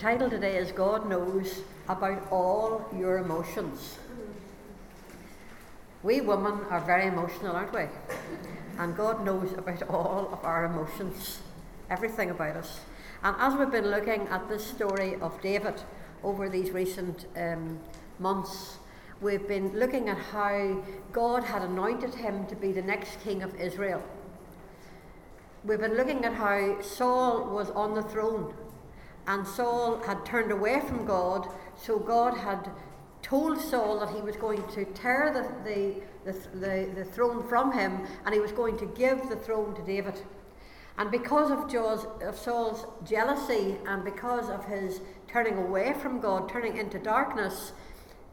title today is God Knows About All Your Emotions. We women are very emotional, aren't we? And God knows about all of our emotions, everything about us. And as we've been looking at this story of David over these recent um, months, we've been looking at how God had anointed him to be the next king of Israel. We've been looking at how Saul was on the throne and Saul had turned away from God, so God had told Saul that he was going to tear the, the, the, the, throne from him and he was going to give the throne to David. And because of, Jaws, of Saul's jealousy and because of his turning away from God, turning into darkness,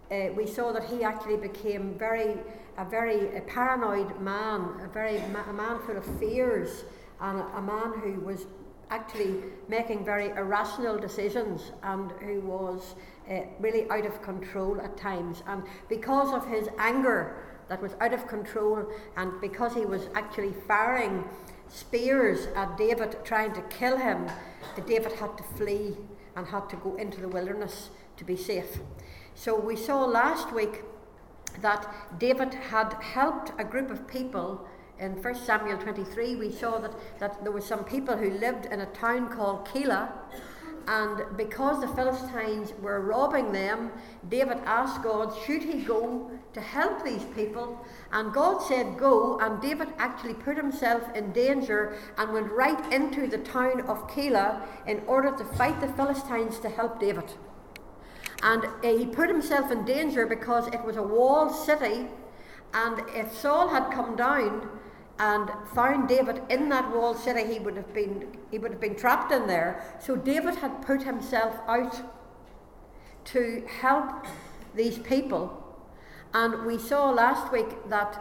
uh, we saw that he actually became very, a very a paranoid man, a very a man full of fears, and a, a man who was actually making very irrational decisions and who was uh, really out of control at times. And because of his anger that was out of control, and because he was actually firing spears at David, trying to kill him, David had to flee and had to go into the wilderness to be safe. So we saw last week that David had helped a group of people in 1 Samuel 23, we saw that, that there were some people who lived in a town called Keilah, and because the Philistines were robbing them, David asked God, should he go to help these people? And God said, go. And David actually put himself in danger and went right into the town of Keilah in order to fight the Philistines to help David. And uh, he put himself in danger because it was a walled city. And if Saul had come down, and found David in that walled city, he would have been he would have been trapped in there. So David had put himself out to help these people. And we saw last week that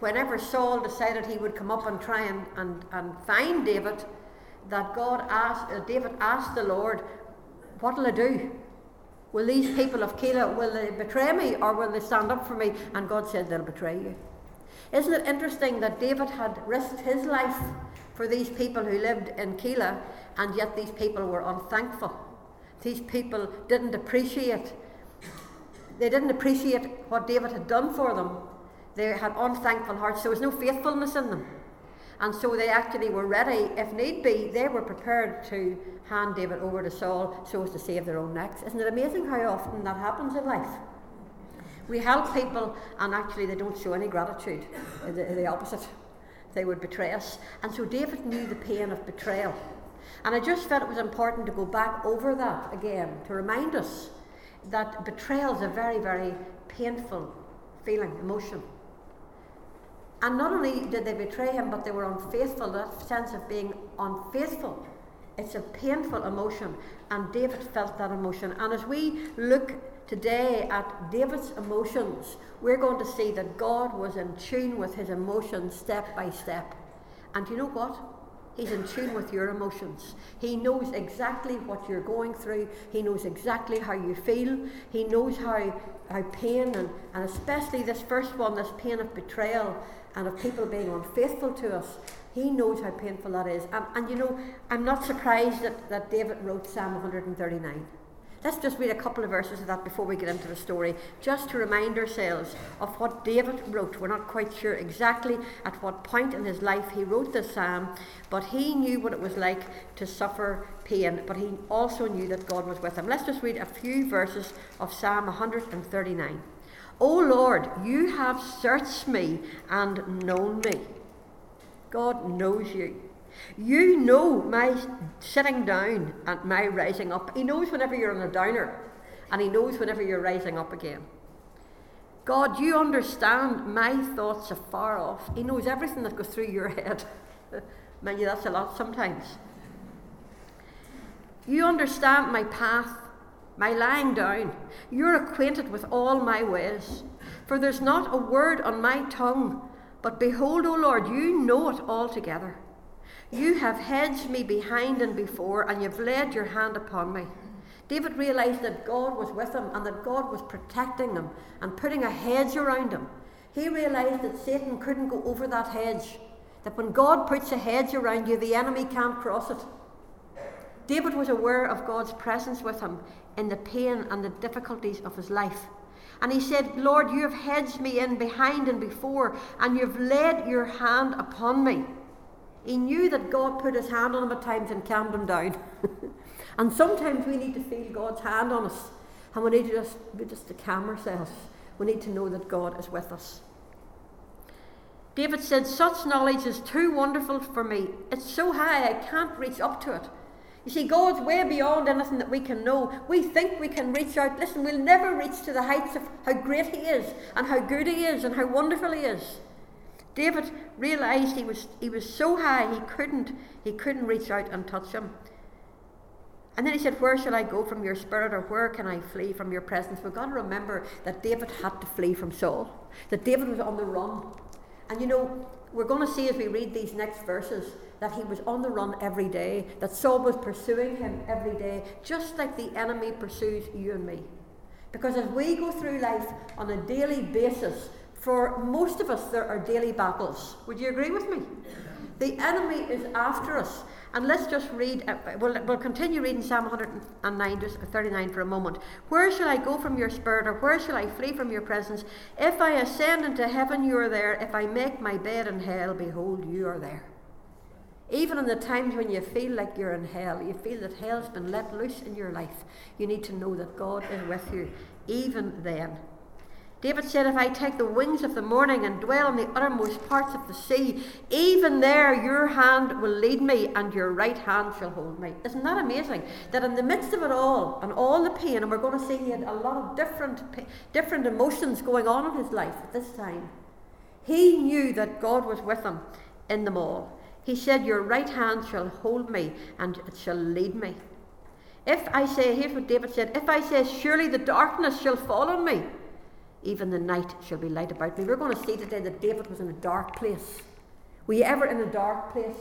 whenever Saul decided he would come up and try and, and, and find David, that God asked uh, David asked the Lord, What'll I do? Will these people of Keilah will they betray me or will they stand up for me? And God said they'll betray you. Isn't it interesting that David had risked his life for these people who lived in Keilah, and yet these people were unthankful? These people didn't appreciate. They didn't appreciate what David had done for them. They had unthankful hearts. There was no faithfulness in them. And so they actually were ready, if need be, they were prepared to hand David over to Saul so as to save their own necks. Isn't it amazing how often that happens in life? We help people, and actually, they don't show any gratitude. Uh, the, the opposite. They would betray us. And so David knew the pain of betrayal. And I just felt it was important to go back over that again to remind us that betrayal is a very, very painful feeling, emotion. And not only did they betray him, but they were unfaithful, that sense of being unfaithful. It's a painful emotion, and David felt that emotion. And as we look today at David's emotions, we're going to see that God was in tune with his emotions step by step. And you know what? He's in tune with your emotions. He knows exactly what you're going through. He knows exactly how you feel. He knows how, how pain, and, and especially this first one, this pain of betrayal and of people being unfaithful to us, he knows how painful that is. And, and you know, I'm not surprised that, that David wrote Psalm 139. Let's just read a couple of verses of that before we get into the story, just to remind ourselves of what David wrote. We're not quite sure exactly at what point in his life he wrote this psalm, but he knew what it was like to suffer pain, but he also knew that God was with him. Let's just read a few verses of Psalm 139. O Lord, you have searched me and known me. God knows you. You know my sitting down and my rising up. He knows whenever you're on a downer, and He knows whenever you're rising up again. God, you understand my thoughts afar off. He knows everything that goes through your head. Mind you, that's a lot sometimes. You understand my path, my lying down. You're acquainted with all my ways. For there's not a word on my tongue, but behold, O Lord, you know it altogether. You have hedged me behind and before, and you've laid your hand upon me. David realized that God was with him and that God was protecting him and putting a hedge around him. He realized that Satan couldn't go over that hedge. That when God puts a hedge around you, the enemy can't cross it. David was aware of God's presence with him in the pain and the difficulties of his life. And he said, Lord, you have hedged me in behind and before, and you've laid your hand upon me. He knew that God put his hand on him at times and calmed him down. and sometimes we need to feel God's hand on us, and we need to just, just to calm ourselves. We need to know that God is with us. David said, Such knowledge is too wonderful for me. It's so high I can't reach up to it. You see, God's way beyond anything that we can know. We think we can reach out. Listen, we'll never reach to the heights of how great He is, and how good He is, and how wonderful He is. David realized he was, he was so high he couldn't, he couldn't reach out and touch him. And then he said, Where shall I go from your spirit, or where can I flee from your presence? We've got to remember that David had to flee from Saul, that David was on the run. And you know, we're going to see as we read these next verses that he was on the run every day, that Saul was pursuing him every day, just like the enemy pursues you and me. Because as we go through life on a daily basis, for most of us, there are daily battles. Would you agree with me? The enemy is after us. And let's just read, uh, we'll, we'll continue reading Psalm 109 to 39 for a moment. Where shall I go from your spirit, or where shall I flee from your presence? If I ascend into heaven, you are there. If I make my bed in hell, behold, you are there. Even in the times when you feel like you're in hell, you feel that hell's been let loose in your life, you need to know that God is with you, even then. David said, If I take the wings of the morning and dwell in the uttermost parts of the sea, even there your hand will lead me and your right hand shall hold me. Isn't that amazing? That in the midst of it all and all the pain, and we're going to see he had a lot of different, different emotions going on in his life at this time, he knew that God was with him in them all. He said, Your right hand shall hold me and it shall lead me. If I say, here's what David said, if I say, Surely the darkness shall fall on me, even the night shall be light about me. We're going to see today that David was in a dark place. Were you ever in a dark place?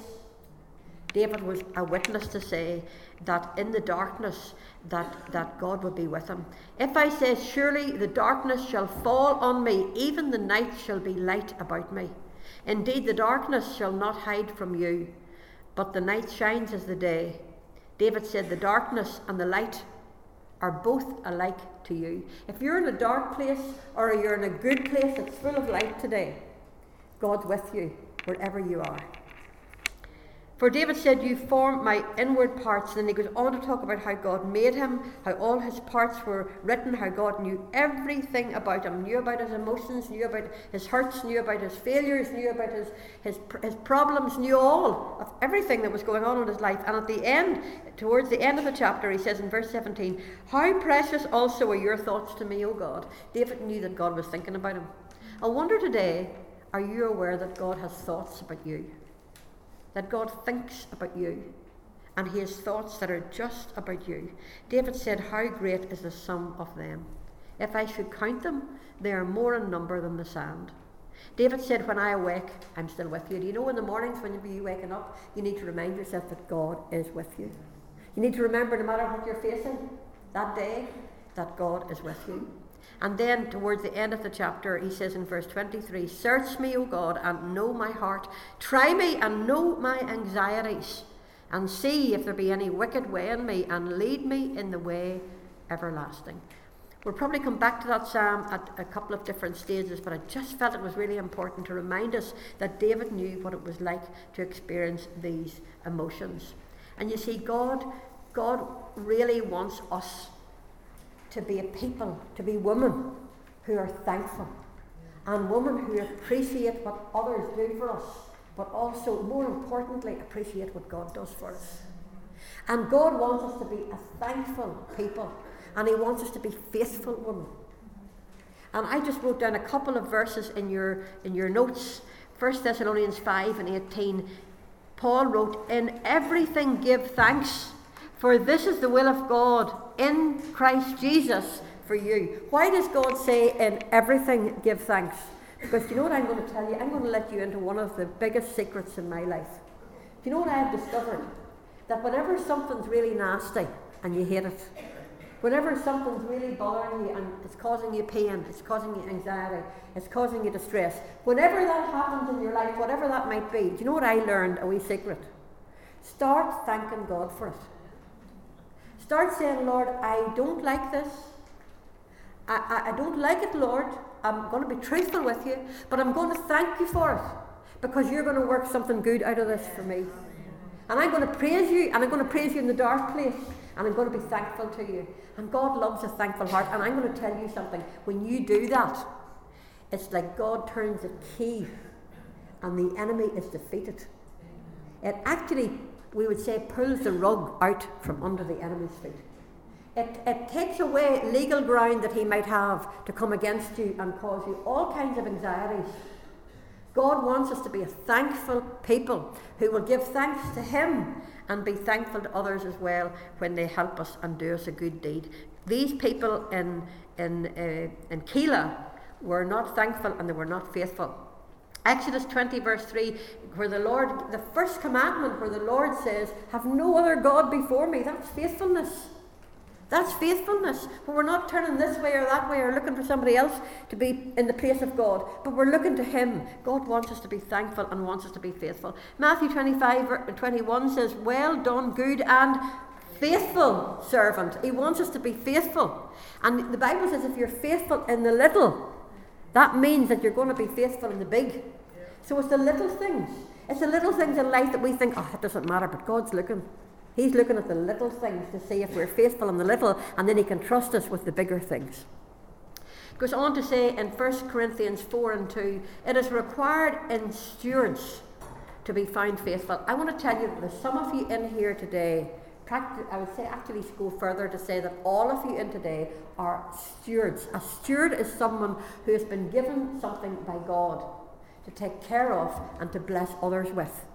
David was a witness to say that in the darkness that, that God would be with him. If I say, Surely the darkness shall fall on me, even the night shall be light about me. Indeed, the darkness shall not hide from you, but the night shines as the day. David said, The darkness and the light are both alike to you. If you're in a dark place or you're in a good place that's full of light today, God's with you wherever you are. For David said, You form my inward parts. Then he goes on to talk about how God made him, how all his parts were written, how God knew everything about him, knew about his emotions, knew about his hurts, knew about his failures, knew about his, his, his problems, knew all of everything that was going on in his life. And at the end, towards the end of the chapter, he says in verse 17, How precious also are your thoughts to me, O God. David knew that God was thinking about him. I wonder today, are you aware that God has thoughts about you? That God thinks about you and he has thoughts that are just about you. David said, How great is the sum of them? If I should count them, they are more in number than the sand. David said, When I awake, I'm still with you. Do you know in the mornings when you're waking up, you need to remind yourself that God is with you? You need to remember, no matter what you're facing that day, that God is with you. And then towards the end of the chapter, he says in verse 23 Search me, O God, and know my heart. Try me and know my anxieties, and see if there be any wicked way in me, and lead me in the way everlasting. We'll probably come back to that psalm at a couple of different stages, but I just felt it was really important to remind us that David knew what it was like to experience these emotions. And you see, God, God really wants us to be a people, to be women who are thankful, and women who appreciate what others do for us, but also, more importantly, appreciate what God does for us. And God wants us to be a thankful people, and He wants us to be faithful women. And I just wrote down a couple of verses in your in your notes. 1 Thessalonians 5 and 18. Paul wrote, In everything give thanks for this is the will of God in Christ Jesus for you. Why does God say, in everything give thanks? Because you know what I'm going to tell you? I'm going to let you into one of the biggest secrets in my life. Do you know what I have discovered? That whenever something's really nasty and you hate it, whenever something's really bothering you and it's causing you pain, it's causing you anxiety, it's causing you distress, whenever that happens in your life, whatever that might be, do you know what I learned? A wee secret. Start thanking God for it. Start saying, Lord, I don't like this. I, I, I don't like it, Lord. I'm going to be truthful with you, but I'm going to thank you for it because you're going to work something good out of this for me. And I'm going to praise you, and I'm going to praise you in the dark place, and I'm going to be thankful to you. And God loves a thankful heart. And I'm going to tell you something. When you do that, it's like God turns a key, and the enemy is defeated. It actually, we would say, pulls the rug out from under the enemy's feet. It, it takes away legal ground that he might have to come against you and cause you all kinds of anxieties. God wants us to be a thankful people who will give thanks to Him and be thankful to others as well when they help us and do us a good deed. These people in, in, uh, in Keilah were not thankful and they were not faithful. Exodus 20, verse 3, where the Lord, the first commandment, where the Lord says, Have no other God before me, that's faithfulness. That's faithfulness. But we're not turning this way or that way or looking for somebody else to be in the place of God. But we're looking to Him. God wants us to be thankful and wants us to be faithful. Matthew 25, 21 says, Well done, good and faithful servant. He wants us to be faithful. And the Bible says, if you're faithful in the little, that means that you're going to be faithful in the big. So it's the little things. It's the little things in life that we think, oh, it doesn't matter, but God's looking. He's looking at the little things to see if we're faithful in the little, and then He can trust us with the bigger things. It Goes on to say in 1 Corinthians 4 and 2, it is required in stewards to be found faithful. I want to tell you that there's some of you in here today, I would say actually go further to say that all of you in today are stewards. A steward is someone who has been given something by God to take care of and to bless others with.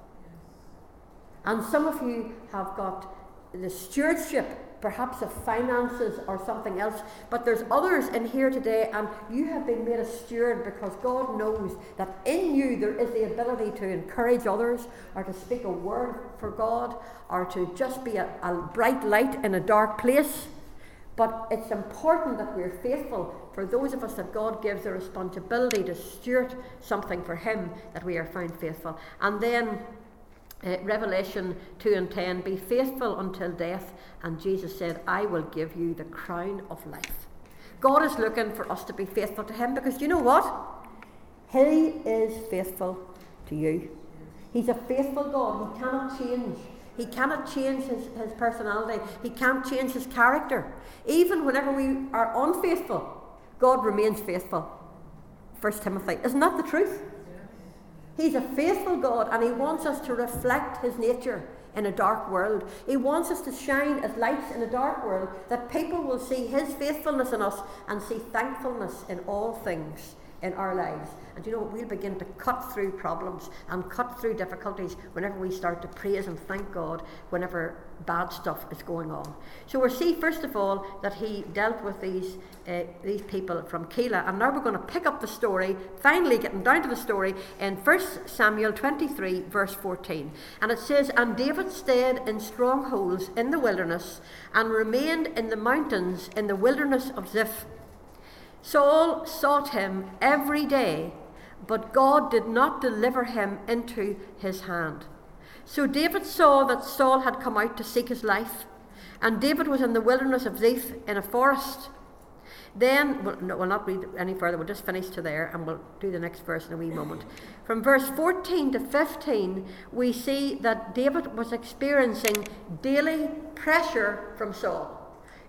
And some of you have got the stewardship, perhaps of finances or something else, but there's others in here today, and you have been made a steward because God knows that in you there is the ability to encourage others, or to speak a word for God, or to just be a, a bright light in a dark place. But it's important that we're faithful for those of us that God gives the responsibility to steward something for Him, that we are found faithful. And then uh, Revelation 2 and 10 Be faithful until death, and Jesus said, I will give you the crown of life. God is looking for us to be faithful to Him because you know what? He is faithful to you. He's a faithful God. He cannot change. He cannot change his, his personality. He can't change his character. Even whenever we are unfaithful, God remains faithful. First Timothy. Isn't that the truth? He's a faithful God and He wants us to reflect His nature in a dark world. He wants us to shine as lights in a dark world that people will see His faithfulness in us and see thankfulness in all things in our lives. And you know, we'll begin to cut through problems and cut through difficulties whenever we start to praise and thank God whenever bad stuff is going on. So we see, first of all, that he dealt with these, uh, these people from Keilah. And now we're going to pick up the story, finally getting down to the story, in 1 Samuel 23, verse 14. And it says, And David stayed in strongholds in the wilderness and remained in the mountains in the wilderness of Ziph. Saul sought him every day, but God did not deliver him into his hand. So David saw that Saul had come out to seek his life, and David was in the wilderness of Ziph in a forest. Then, we'll, no, we'll not read any further, we'll just finish to there and we'll do the next verse in a wee moment. From verse 14 to 15, we see that David was experiencing daily pressure from Saul.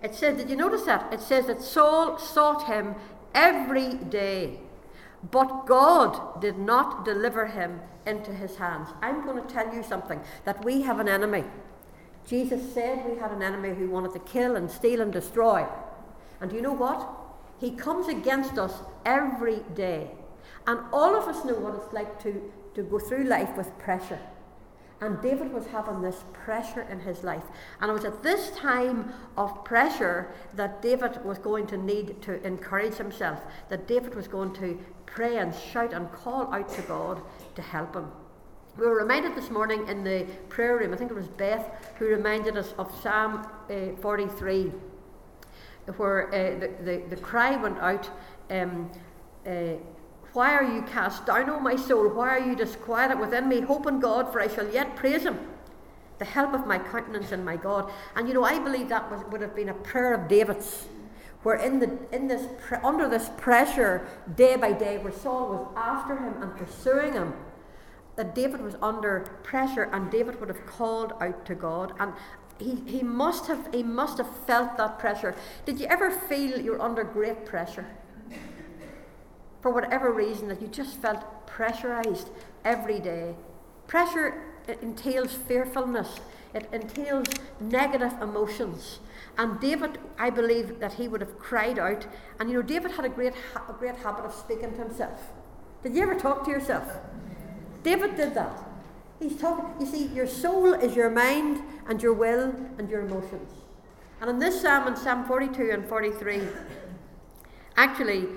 It said, did you notice that? It says that Saul sought him every day, but God did not deliver him into his hands. I'm going to tell you something that we have an enemy. Jesus said we had an enemy who wanted to kill and steal and destroy. And do you know what? He comes against us every day. And all of us know what it's like to, to go through life with pressure. And David was having this pressure in his life. And it was at this time of pressure that David was going to need to encourage himself, that David was going to pray and shout and call out to God to help him. We were reminded this morning in the prayer room, I think it was Beth who reminded us of Psalm uh, 43, where uh, the, the, the cry went out. Um, uh, why are you cast down, O my soul? Why are you disquieted within me? Hope in God, for I shall yet praise him. the help of my countenance and my God. And you know, I believe that was, would have been a prayer of David's, where in, the, in this, under this pressure, day by day, where Saul was after him and pursuing him, that David was under pressure and David would have called out to God. And he, he, must have, he must have felt that pressure. Did you ever feel you're under great pressure? For whatever reason, that you just felt pressurized every day. Pressure entails fearfulness, it entails negative emotions. And David, I believe that he would have cried out. And you know, David had a great, ha- a great habit of speaking to himself. Did you ever talk to yourself? David did that. He's talking, you see, your soul is your mind and your will and your emotions. And in this psalm, in Psalm 42 and 43, actually,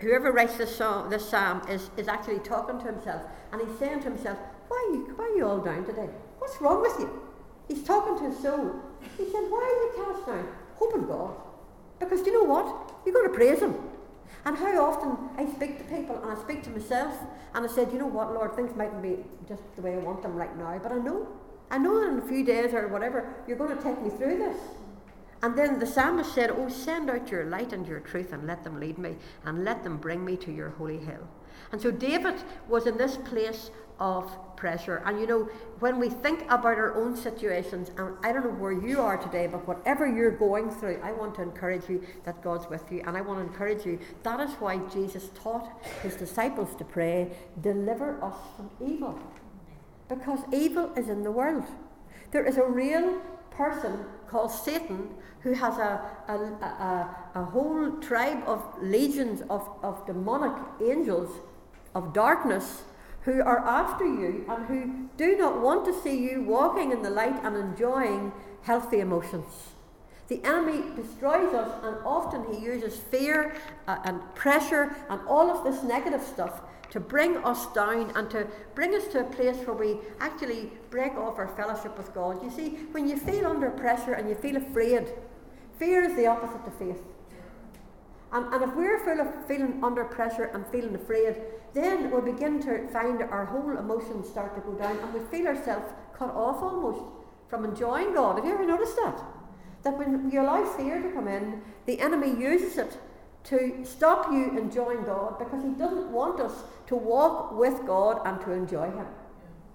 whoever writes this, song, this psalm is, is actually talking to himself. And he's saying to himself, why are, you, why are you all down today? What's wrong with you? He's talking to his soul. He said, Why are you cast down? Hope in God. Because do you know what? You've got to praise Him. And how often I speak to people and I speak to myself and I said, you know what, Lord, things mightn't be just the way I want them right now, but I know. I know that in a few days or whatever, you're going to take me through this. And then the psalmist said, Oh, send out your light and your truth and let them lead me and let them bring me to your holy hill. And so David was in this place of pressure. And you know, when we think about our own situations, and I don't know where you are today, but whatever you're going through, I want to encourage you that God's with you. And I want to encourage you that is why Jesus taught his disciples to pray, Deliver us from evil. Because evil is in the world. There is a real person called Satan who has a, a, a, a whole tribe of legions of, of demonic angels of darkness who are after you and who do not want to see you walking in the light and enjoying healthy emotions. The enemy destroys us, and often he uses fear uh, and pressure and all of this negative stuff to bring us down and to bring us to a place where we actually break off our fellowship with God. You see, when you feel under pressure and you feel afraid, fear is the opposite to faith. And, and if we're full of feeling under pressure and feeling afraid, then we'll begin to find our whole emotions start to go down and we feel ourselves cut off almost from enjoying God. Have you ever noticed that? That when you allow fear to come in, the enemy uses it to stop you enjoying God because he doesn't want us to walk with God and to enjoy him.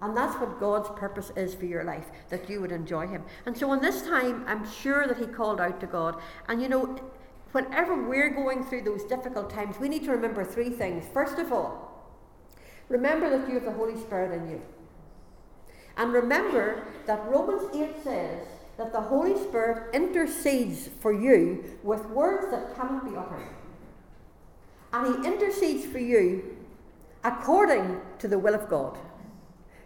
And that's what God's purpose is for your life, that you would enjoy him. And so in this time, I'm sure that he called out to God. And you know, whenever we're going through those difficult times, we need to remember three things. First of all, Remember that you have the Holy Spirit in you. And remember that Romans 8 says that the Holy Spirit intercedes for you with words that cannot be uttered. And He intercedes for you according to the will of God.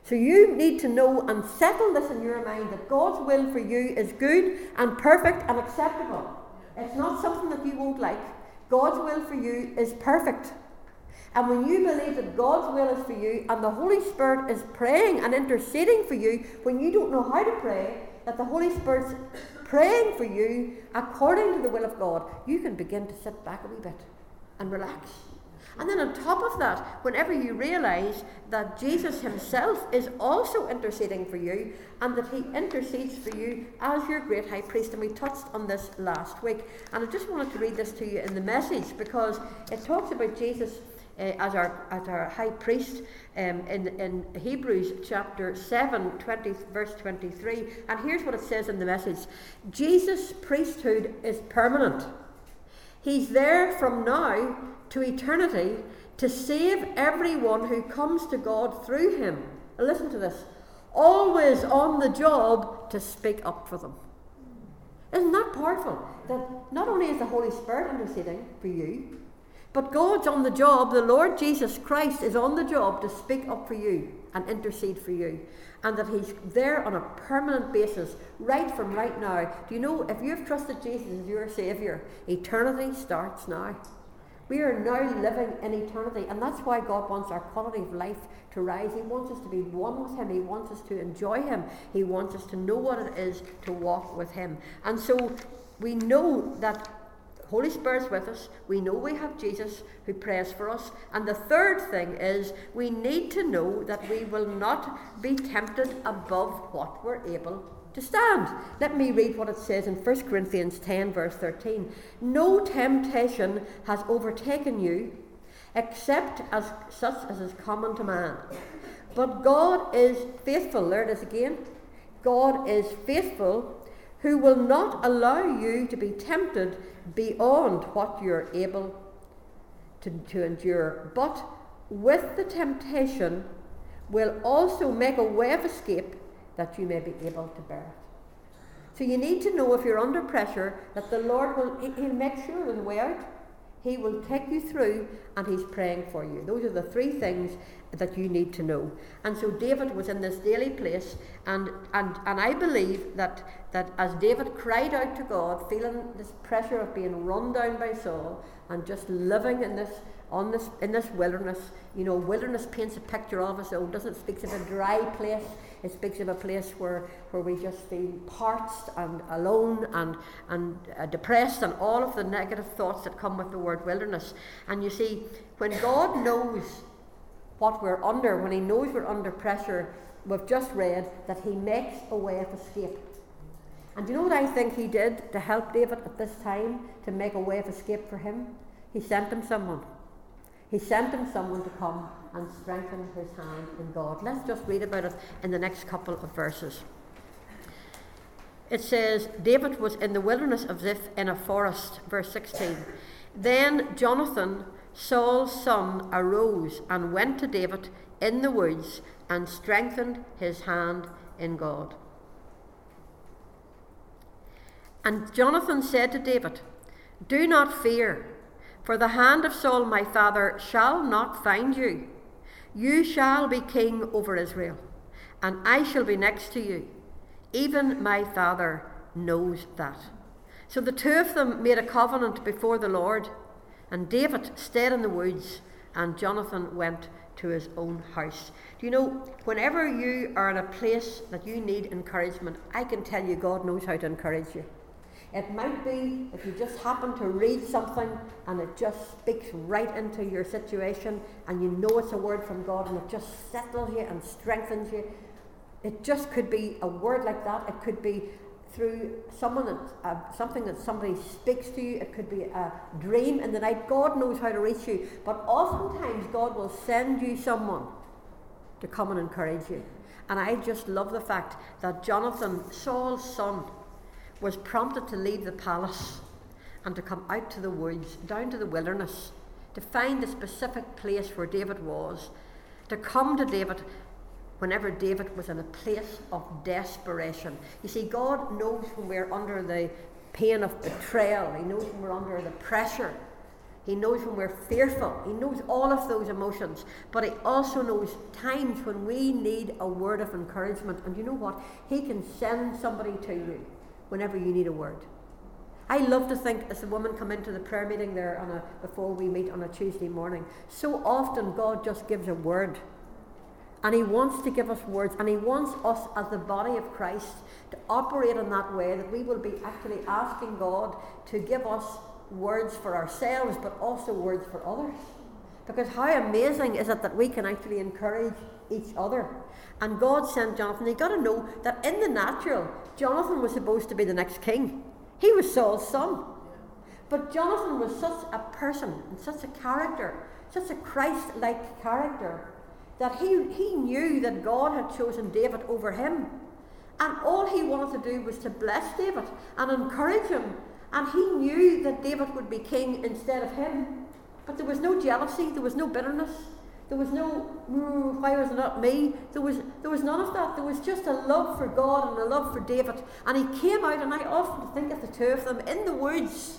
So you need to know and settle this in your mind that God's will for you is good and perfect and acceptable. It's not something that you won't like. God's will for you is perfect. And when you believe that God's will is for you and the Holy Spirit is praying and interceding for you when you don't know how to pray, that the Holy Spirit's praying for you according to the will of God, you can begin to sit back a wee bit and relax. And then on top of that, whenever you realize that Jesus himself is also interceding for you and that he intercedes for you as your great high priest, and we touched on this last week. And I just wanted to read this to you in the message because it talks about Jesus uh, as, our, as our high priest um, in, in Hebrews chapter 7, 20, verse 23. And here's what it says in the message Jesus' priesthood is permanent. He's there from now to eternity to save everyone who comes to God through him. And listen to this always on the job to speak up for them. Isn't that powerful? That not only is the Holy Spirit interceding for you, but God's on the job, the Lord Jesus Christ is on the job to speak up for you and intercede for you. And that He's there on a permanent basis, right from right now. Do you know, if you've trusted Jesus as your Saviour, eternity starts now. We are now living in eternity, and that's why God wants our quality of life to rise. He wants us to be one with Him. He wants us to enjoy Him. He wants us to know what it is to walk with Him. And so we know that Holy Spirit's with us. We know we have Jesus who prays for us. And the third thing is we need to know that we will not be tempted above what we're able to stand. Let me read what it says in 1 Corinthians 10, verse 13. No temptation has overtaken you except as such as is common to man. But God is faithful. There it is again. God is faithful, who will not allow you to be tempted beyond what you're able to, to endure, but with the temptation will also make a way of escape that you may be able to bear it. So you need to know if you're under pressure that the Lord will He'll make sure there's a way out. He will take you through and He's praying for you. Those are the three things that you need to know. And so David was in this daily place, and, and, and I believe that, that as David cried out to God, feeling this pressure of being run down by Saul and just living in this on this in this wilderness, you know, wilderness paints a picture of us own, doesn't speak of a dry place. It speaks of a place where, where we just feel parched and alone and, and uh, depressed and all of the negative thoughts that come with the word wilderness. And you see, when God knows what we're under, when He knows we're under pressure, we've just read that He makes a way of escape. And do you know what I think He did to help David at this time to make a way of escape for him? He sent him someone. He sent him someone to come and strengthen his hand in God. Let's just read about it in the next couple of verses. It says, David was in the wilderness of Ziph in a forest, verse 16. Then Jonathan, Saul's son, arose and went to David in the woods and strengthened his hand in God. And Jonathan said to David, Do not fear, for the hand of Saul my father shall not find you. You shall be king over Israel, and I shall be next to you. Even my father knows that. So the two of them made a covenant before the Lord, and David stayed in the woods, and Jonathan went to his own house. Do you know, whenever you are in a place that you need encouragement, I can tell you God knows how to encourage you. It might be if you just happen to read something and it just speaks right into your situation and you know it's a word from God and it just settles you and strengthens you. It just could be a word like that. It could be through someone that, uh, something that somebody speaks to you. It could be a dream in the night. God knows how to reach you. But oftentimes God will send you someone to come and encourage you. And I just love the fact that Jonathan, Saul's son, was prompted to leave the palace and to come out to the woods, down to the wilderness, to find the specific place where David was, to come to David whenever David was in a place of desperation. You see, God knows when we're under the pain of betrayal, He knows when we're under the pressure. He knows when we're fearful. He knows all of those emotions. But He also knows times when we need a word of encouragement. And you know what? He can send somebody to you whenever you need a word. I love to think as a woman come into the prayer meeting there on a, before we meet on a Tuesday morning, so often God just gives a word. And He wants to give us words, and He wants us as the body of Christ to operate in that way that we will be actually asking God to give us words for ourselves, but also words for others. Because how amazing is it that we can actually encourage each other? And God sent Jonathan. You got to know that in the natural, Jonathan was supposed to be the next king. He was Saul's son. But Jonathan was such a person and such a character, such a Christ like character, that he, he knew that God had chosen David over him. And all he wanted to do was to bless David and encourage him. And he knew that David would be king instead of him. But there was no jealousy, there was no bitterness, there was no, mm, why was it not me? There was, there was none of that. There was just a love for God and a love for David. And he came out, and I often think of the two of them in the woods.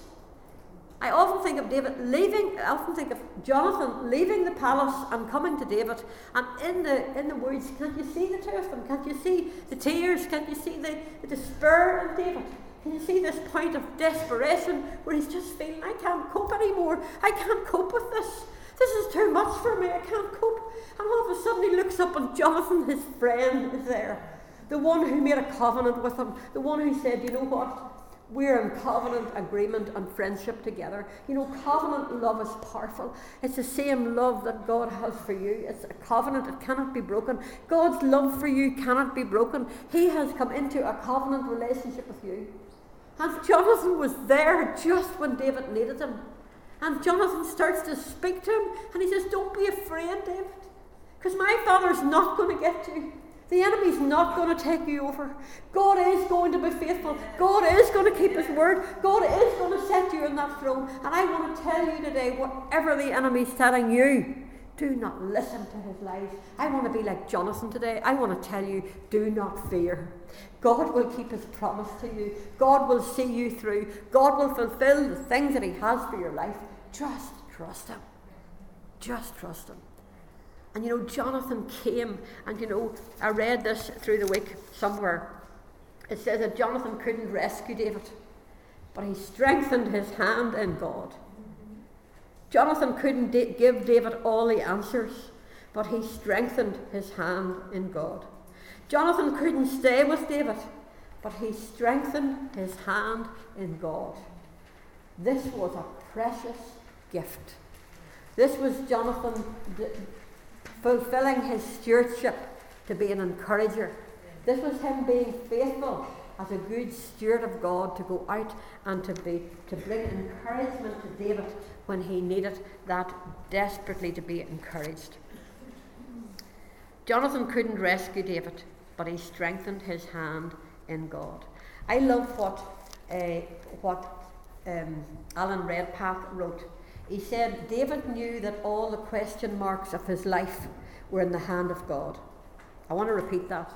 I often think of David leaving, I often think of Jonathan leaving the palace and coming to David. And in the, in the words, can't you see the two of them? Can't you see the tears? Can't you see the, the despair in David? Can you see this point of desperation where he's just feeling, I can't cope anymore. I can't cope with this. This is too much for me. I can't cope. And all of a sudden he looks up and Jonathan, his friend, is there. The one who made a covenant with him. The one who said, you know what? We're in covenant agreement and friendship together. You know, covenant love is powerful. It's the same love that God has for you. It's a covenant, it cannot be broken. God's love for you cannot be broken. He has come into a covenant relationship with you. And Jonathan was there just when David needed him. And Jonathan starts to speak to him, and he says, Don't be afraid, David, because my father's not going to get you. The enemy's not going to take you over. God is going to be faithful. God is going to keep his word. God is going to set you on that throne. And I want to tell you today whatever the enemy's telling you, do not listen to his lies. I want to be like Jonathan today. I want to tell you, do not fear. God will keep his promise to you. God will see you through. God will fulfill the things that he has for your life. Just trust him. Just trust him. And you know, Jonathan came, and you know, I read this through the week somewhere. It says that Jonathan couldn't rescue David, but he strengthened his hand in God. Jonathan couldn't da- give David all the answers, but he strengthened his hand in God. Jonathan couldn't stay with David, but he strengthened his hand in God. This was a precious gift. This was Jonathan fulfilling his stewardship to be an encourager. This was him being faithful as a good steward of God to go out and to be to bring encouragement to David when he needed that desperately to be encouraged. Jonathan couldn't rescue David, but he strengthened his hand in God. I love what uh, what um, Alan Redpath wrote he said David knew that all the question marks of his life were in the hand of God. I want to repeat that.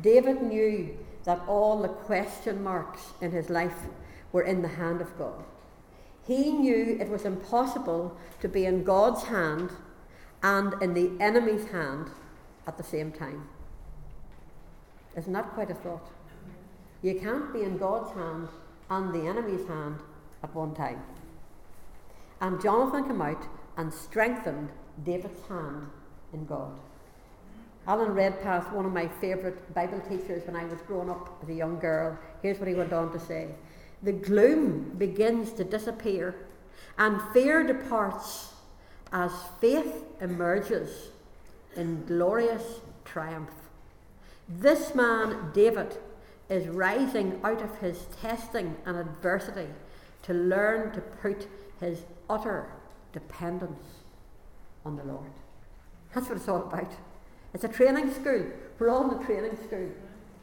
David knew that all the question marks in his life were in the hand of God. He knew it was impossible to be in God's hand and in the enemy's hand at the same time. Isn't that quite a thought? You can't be in God's hand and the enemy's hand at one time. And Jonathan came out and strengthened David's hand in God. Alan Redpath, one of my favourite Bible teachers when I was growing up as a young girl, here's what he went on to say The gloom begins to disappear, and fear departs as faith emerges in glorious triumph. This man, David, is rising out of his testing and adversity to learn to put his utter dependence on the Lord. That's what it's all about. It's a training school. We're all in the training school.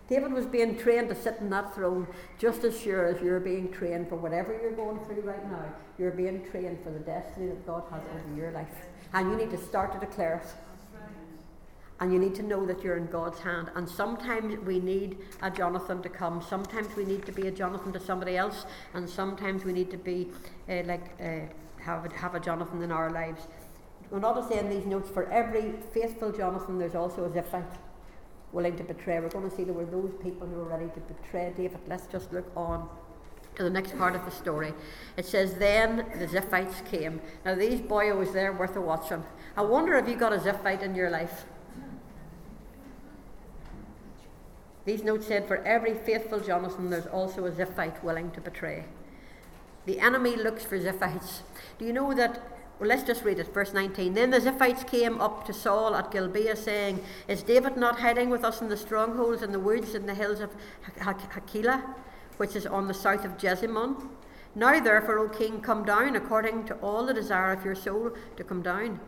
David was being trained to sit in that throne just as sure as you're being trained for whatever you're going through right now. You're being trained for the destiny that God has over your life. And you need to start to declare it. And you need to know that you're in God's hand. And sometimes we need a Jonathan to come. Sometimes we need to be a Jonathan to somebody else. And sometimes we need to be uh, like. Uh, have a, have a Jonathan in our lives. We're not to say in these notes, for every faithful Jonathan, there's also a Ziphite willing to betray. We're going to see there were those people who were ready to betray David. Let's just look on to the next part of the story. It says, Then the Ziphites came. Now, these boyos, they're worth a watching. I wonder if you got a Ziphite in your life. These notes said, For every faithful Jonathan, there's also a Ziphite willing to betray. The enemy looks for Ziphites. Do you know that? Well, let's just read it, verse 19. Then the Ziphites came up to Saul at Gibeah, saying, Is David not hiding with us in the strongholds in the woods in the hills of Hachilah, which is on the south of Jeshimon? Now, therefore, O king, come down according to all the desire of your soul to come down.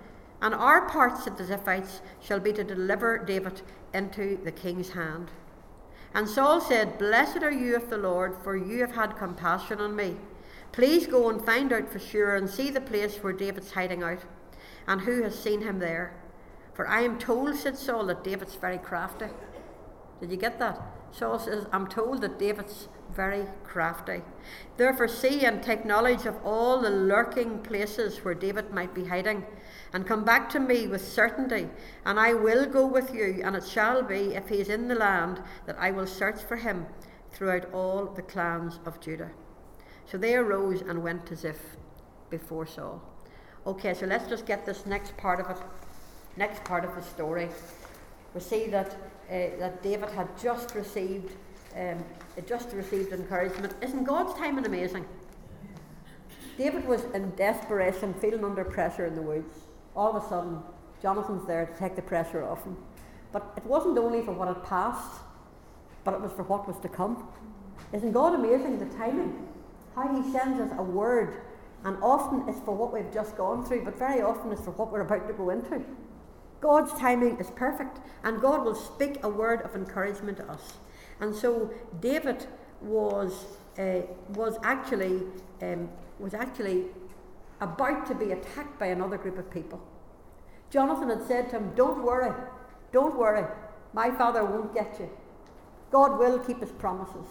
And our part, said the Ziphites, shall be to deliver David into the king's hand. And Saul said, Blessed are you of the Lord, for you have had compassion on me. Please go and find out for sure and see the place where David's hiding out, and who has seen him there. For I am told, said Saul, that David's very crafty. Did you get that? Saul says, I'm told that David's very crafty. Therefore, see and take knowledge of all the lurking places where David might be hiding, and come back to me with certainty, and I will go with you, and it shall be, if he is in the land, that I will search for him throughout all the clans of Judah. So they arose and went to Ziph before Saul. Okay, so let's just get this next part of it, next part of the story. We see that, uh, that David had just received um, just received encouragement. Isn't God's timing amazing? David was in desperation, feeling under pressure in the woods. All of a sudden, Jonathan's there to take the pressure off him. But it wasn't only for what had passed, but it was for what was to come. Isn't God amazing, the timing? How He sends us a word, and often it's for what we've just gone through, but very often it's for what we're about to go into. God's timing is perfect, and God will speak a word of encouragement to us. And so David was uh, was actually um, was actually about to be attacked by another group of people. Jonathan had said to him, "Don't worry, don't worry. My father won't get you. God will keep his promises."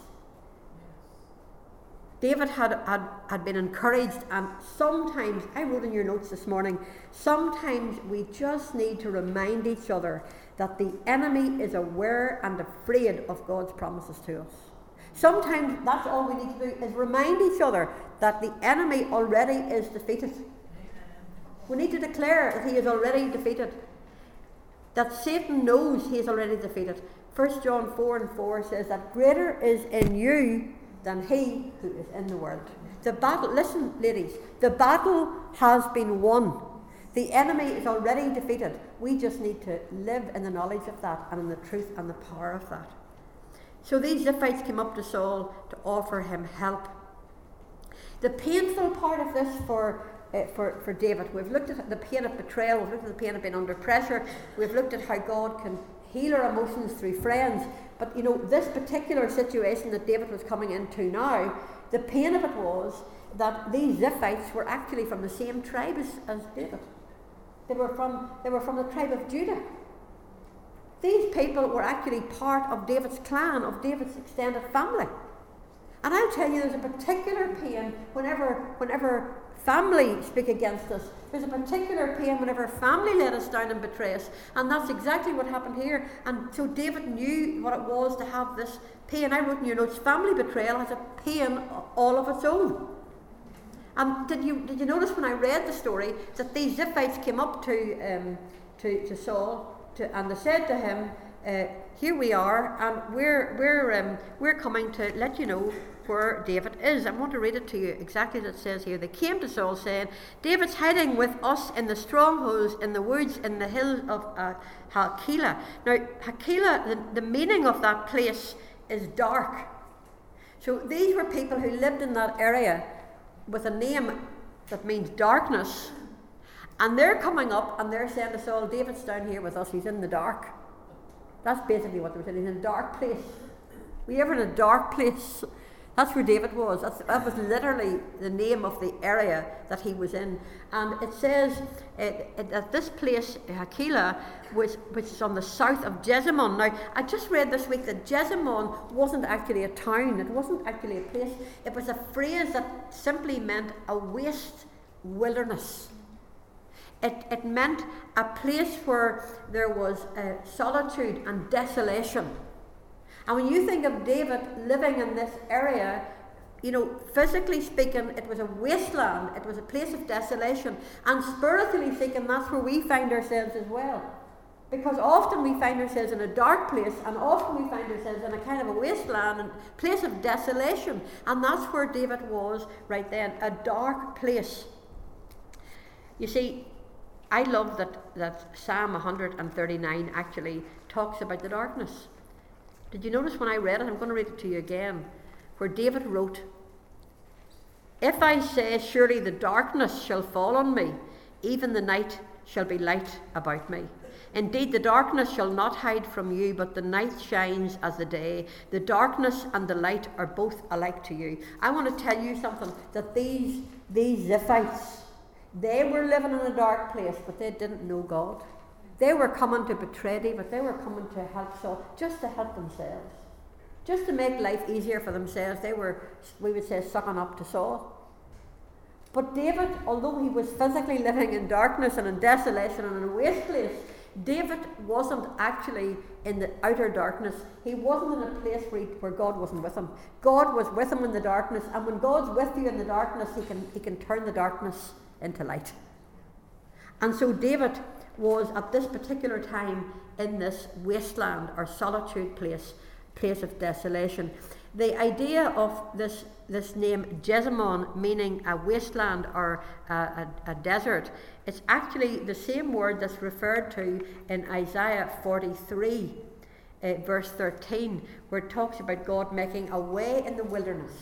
David had, had, had been encouraged, and sometimes, I wrote in your notes this morning, sometimes we just need to remind each other that the enemy is aware and afraid of God's promises to us. Sometimes that's all we need to do is remind each other that the enemy already is defeated. We need to declare that he is already defeated. That Satan knows he is already defeated. 1 John 4 and 4 says that greater is in you than he who is in the world. The battle, listen, ladies, the battle has been won. The enemy is already defeated. We just need to live in the knowledge of that and in the truth and the power of that. So these Ziphites came up to Saul to offer him help. The painful part of this for uh, for, for David. We've looked at the pain of betrayal, we've looked at the pain of being under pressure, we've looked at how God can heal our emotions through friends. But you know, this particular situation that David was coming into now, the pain of it was that these Ziphites were actually from the same tribe as, as David. They were from they were from the tribe of Judah. These people were actually part of David's clan, of David's extended family. And I'll tell you, there's a particular pain whenever, whenever family speak against us. There's a particular pain whenever family let us down and betray us. And that's exactly what happened here. And so David knew what it was to have this pain. I wrote in your notes, family betrayal has a pain all of its own. And did you did you notice when I read the story that these Ziphites came up to um, to, to Saul to, and they said to him, uh, "Here we are, and we're we're um, we're coming to let you know where David is. I want to read it to you exactly as it says here. They came to Saul saying, David's hiding with us in the strongholds, in the woods, in the hills of uh, Hachilah. Now, Hachilah, the, the meaning of that place is dark. So these were people who lived in that area with a name that means darkness. And they're coming up and they're saying to Saul, David's down here with us, he's in the dark. That's basically what they were saying. He's in a dark place. We ever in a dark place? That's where David was. That's, that was literally the name of the area that he was in. And it says that this place, Hachilah, which, which is on the south of Jeshimon. Now, I just read this week that Jeshimon wasn't actually a town, it wasn't actually a place. It was a phrase that simply meant a waste wilderness. It, it meant a place where there was uh, solitude and desolation. And when you think of David living in this area, you know, physically speaking, it was a wasteland, it was a place of desolation. And spiritually speaking, that's where we find ourselves as well. Because often we find ourselves in a dark place, and often we find ourselves in a kind of a wasteland and place of desolation. And that's where David was right then, a dark place. You see, I love that, that Psalm 139 actually talks about the darkness. Did you notice when I read it? I'm going to read it to you again. Where David wrote, If I say, Surely the darkness shall fall on me, even the night shall be light about me. Indeed, the darkness shall not hide from you, but the night shines as the day. The darkness and the light are both alike to you. I want to tell you something that these, these Ziphites, they were living in a dark place, but they didn't know God. They were coming to betray David. They were coming to help Saul, just to help themselves, just to make life easier for themselves. They were, we would say, sucking up to Saul. But David, although he was physically living in darkness and in desolation and in a waste place, David wasn't actually in the outer darkness. He wasn't in a place where, he, where God wasn't with him. God was with him in the darkness, and when God's with you in the darkness, he can, he can turn the darkness into light. And so David was at this particular time in this wasteland or solitude place place of desolation. The idea of this, this name Jeshimon meaning a wasteland or a, a, a desert, it's actually the same word that's referred to in Isaiah 43, uh, verse 13, where it talks about God making a way in the wilderness.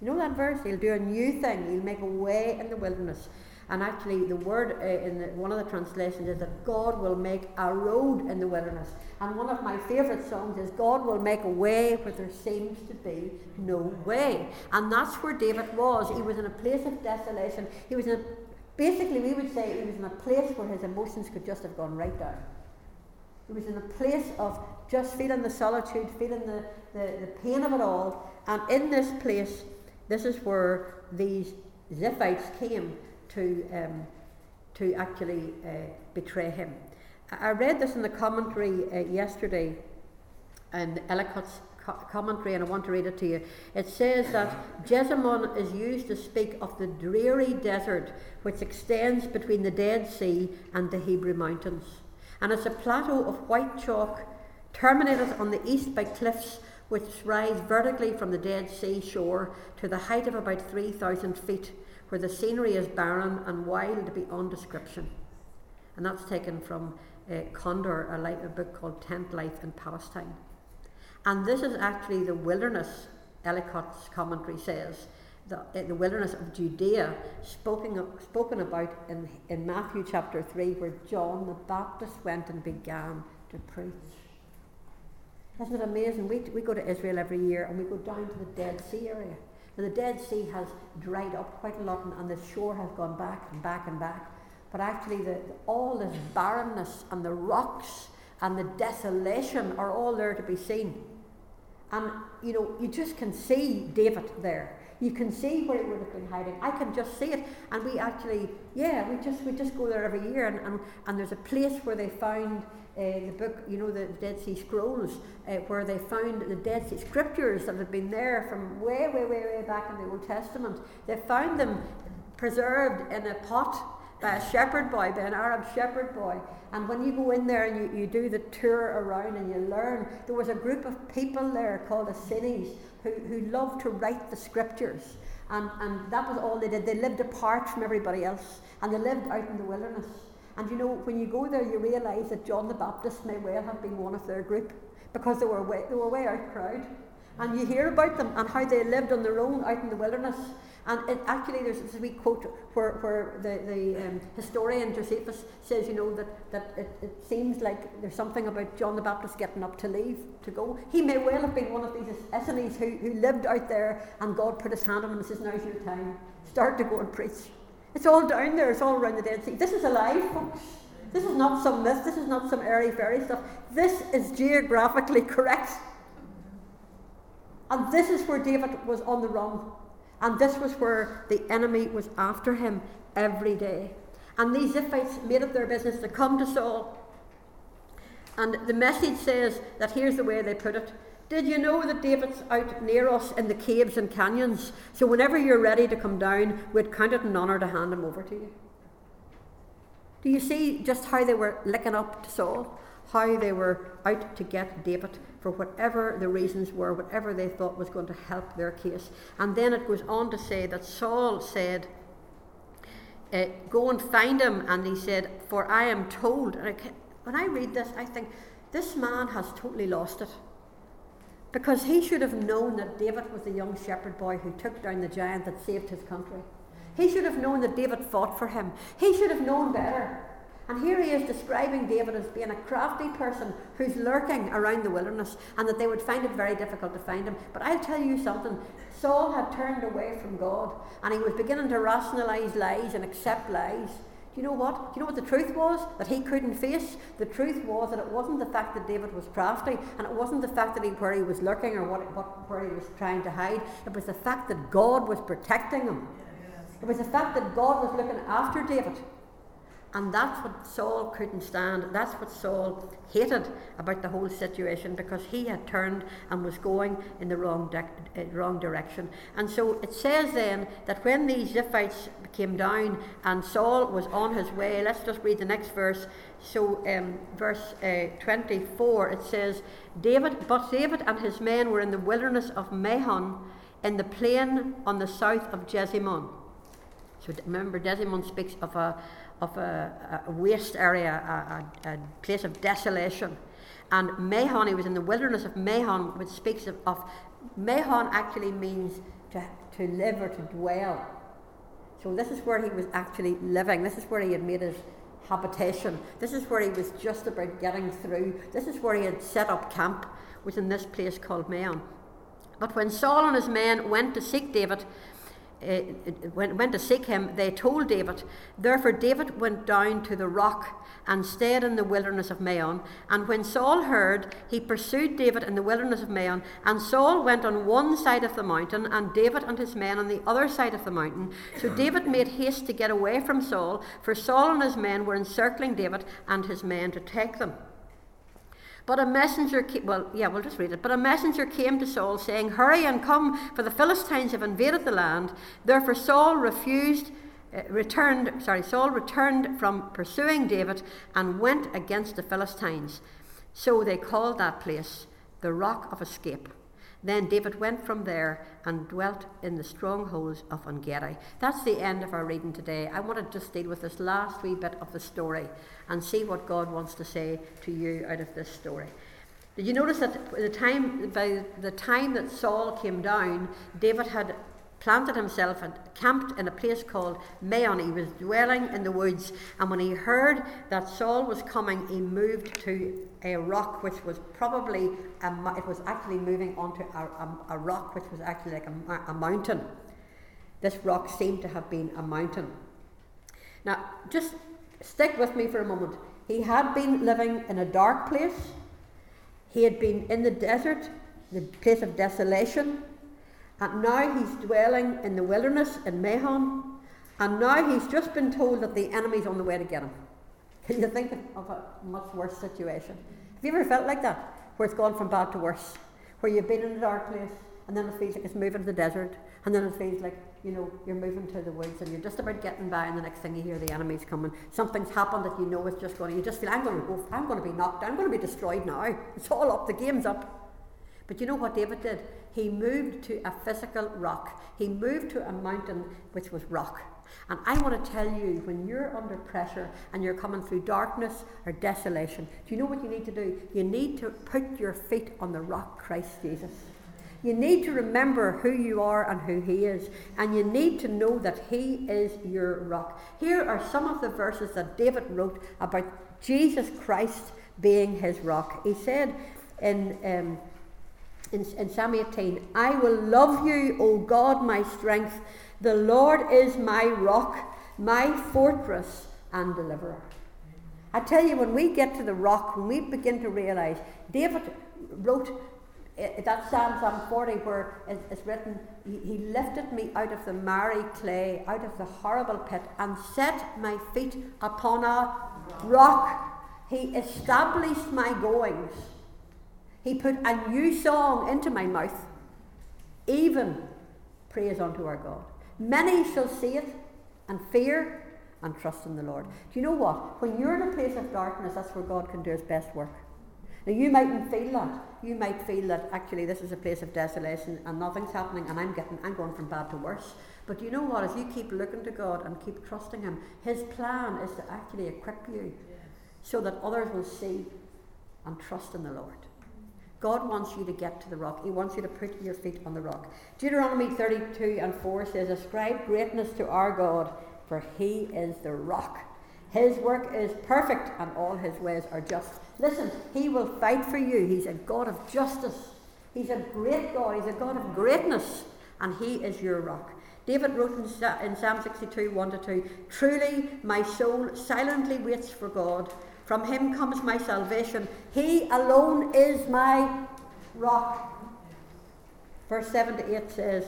You know that verse? He'll do a new thing, he'll make a way in the wilderness. And actually, the word uh, in the, one of the translations is that God will make a road in the wilderness. And one of my favourite songs is God will make a way where there seems to be no way. And that's where David was. He was in a place of desolation. He was in a, basically, we would say he was in a place where his emotions could just have gone right down. He was in a place of just feeling the solitude, feeling the, the, the pain of it all. And in this place, this is where these Ziphites came to, um, to actually uh, betray him. I read this in the commentary uh, yesterday, and Ellicott's co- commentary, and I want to read it to you. It says that Jeshimon is used to speak of the dreary desert which extends between the Dead Sea and the Hebrew mountains. And it's a plateau of white chalk, terminated on the east by cliffs which rise vertically from the Dead Sea shore to the height of about 3,000 feet where the scenery is barren and wild beyond description. And that's taken from uh, Conder, a, a book called Tent Life in Palestine. And this is actually the wilderness, Ellicott's commentary says, the, uh, the wilderness of Judea, spoken, spoken about in, in Matthew chapter 3, where John the Baptist went and began to preach. Isn't it amazing? We, we go to Israel every year and we go down to the Dead Sea area. Now, the Dead Sea has dried up quite a lot and, and the shore has gone back and back and back. But actually, the, all this barrenness and the rocks and the desolation are all there to be seen. And, you know, you just can see David there. You can see where he would have been hiding. I can just see it. And we actually, yeah, we just we just go there every year. And, and, and there's a place where they found the book, you know, the Dead Sea Scrolls, uh, where they found the Dead Sea Scriptures that had been there from way, way, way, way back in the Old Testament. They found them preserved in a pot by a shepherd boy, by an Arab shepherd boy. And when you go in there and you, you do the tour around and you learn, there was a group of people there called Essenes who, who loved to write the scriptures. And, and that was all they did. They lived apart from everybody else and they lived out in the wilderness. And you know, when you go there, you realise that John the Baptist may well have been one of their group because they were way, they were way out crowd. And you hear about them and how they lived on their own out in the wilderness. And it, actually, there's this wee quote where, where the, the um, historian Josephus says, you know, that, that it, it seems like there's something about John the Baptist getting up to leave, to go. He may well have been one of these Essenes who, who lived out there and God put his hand on him and says, now's your time. Start to go and preach. It's all down there, it's all around the Dead Sea. This is alive, folks. This is not some myth, this is not some airy fairy stuff. This is geographically correct. And this is where David was on the run. And this was where the enemy was after him every day. And these Ziphites made it their business to come to Saul. And the message says that here's the way they put it Did you know that David's out near us in the caves and canyons? So whenever you're ready to come down, we'd count it an honour to hand him over to you. Do you see just how they were licking up to Saul? How they were out to get David for whatever the reasons were, whatever they thought was going to help their case. And then it goes on to say that Saul said, uh, Go and find him. And he said, For I am told. And I when I read this, I think, this man has totally lost it. Because he should have known that David was the young shepherd boy who took down the giant that saved his country. He should have known that David fought for him. He should have known better. And here he is describing David as being a crafty person who's lurking around the wilderness and that they would find it very difficult to find him. But I'll tell you something Saul had turned away from God and he was beginning to rationalize lies and accept lies. You know what? Do you know what the truth was that he couldn't face? The truth was that it wasn't the fact that David was crafty, and it wasn't the fact that he where he was lurking or what, what where he was trying to hide. It was the fact that God was protecting him. It was the fact that God was looking after David. And that's what Saul couldn't stand. That's what Saul hated about the whole situation because he had turned and was going in the wrong, de- uh, wrong direction. And so it says then that when these Ziphites came down and Saul was on his way, let's just read the next verse. So, um, verse uh, 24, it says, David, But David and his men were in the wilderness of Maon in the plain on the south of Jeshimon. So remember, Jeshimon speaks of a, of a, a waste area, a, a, place of desolation. And Maon, he was in the wilderness of Maon, which speaks of, of Maon actually means to, to live or to dwell. So this is where he was actually living. This is where he had made his habitation. This is where he was just about getting through. This is where he had set up camp, was in this place called Maon. But when Saul and his men went to seek David, uh, went, went to seek him, they told David. Therefore, David went down to the rock and stayed in the wilderness of Maon. And when Saul heard, he pursued David in the wilderness of Maon. And Saul went on one side of the mountain, and David and his men on the other side of the mountain. So David made haste to get away from Saul, for Saul and his men were encircling David and his men to take them. But a messenger came, well, yeah, we'll just read it. But a messenger came to Saul saying, Hurry and come, for the Philistines have invaded the land. Therefore Saul refused, uh, returned, sorry, Saul returned from pursuing David and went against the Philistines. So they called that place the Rock of Escape. Then David went from there and dwelt in the strongholds of Engedi. That's the end of our reading today. I want to just deal with this last wee bit of the story and see what God wants to say to you out of this story. Did you notice that the time, by the time that Saul came down, David had planted himself and camped in a place called Maon. He was dwelling in the woods, and when he heard that Saul was coming, he moved to a rock which was probably a, it was actually moving onto a, a, a rock which was actually like a, a mountain. This rock seemed to have been a mountain. Now, just stick with me for a moment. He had been living in a dark place. He had been in the desert, the place of desolation. And now he's dwelling in the wilderness in Maon. And now he's just been told that the enemy's on the way to get him. Can you think of a much worse situation? Have you ever felt like that? Where it's gone from bad to worse? Where you've been in a dark place and then it feels like it's moving to the desert and then it feels like, you know, you're moving to the woods and you're just about getting by and the next thing you hear the enemy's coming. Something's happened that you know is just going to, you just feel, I'm going to go, I'm going to be knocked I'm going to be destroyed now. It's all up, the game's up. But you know what David did? He moved to a physical rock. He moved to a mountain which was rock. And I want to tell you, when you're under pressure and you're coming through darkness or desolation, do you know what you need to do? You need to put your feet on the rock, Christ Jesus. You need to remember who you are and who He is, and you need to know that He is your rock. Here are some of the verses that David wrote about Jesus Christ being His rock. He said in um, in, in Psalm 18 I will love you, O God, my strength. The Lord is my rock, my fortress and deliverer. I tell you, when we get to the rock, when we begin to realize, David wrote uh, that Psalm, Psalm 40, where it's written, He lifted me out of the miry clay, out of the horrible pit, and set my feet upon a rock. He established my goings. He put a new song into my mouth, even praise unto our God. Many shall see it and fear and trust in the Lord. Do you know what? When you're in a place of darkness, that's where God can do his best work. Now, you mightn't feel that. You might feel that actually this is a place of desolation and nothing's happening and I'm getting I'm going from bad to worse. But you know what? As you keep looking to God and keep trusting Him, His plan is to actually equip you so that others will see and trust in the Lord. God wants you to get to the rock. He wants you to put your feet on the rock. Deuteronomy 32 and 4 says, Ascribe greatness to our God, for he is the rock. His work is perfect, and all his ways are just. Listen, he will fight for you. He's a God of justice. He's a great God. He's a God of greatness, and he is your rock. David wrote in Psalm 62 1 to 2 Truly, my soul silently waits for God from him comes my salvation. He alone is my rock. Verse 7 to 8 says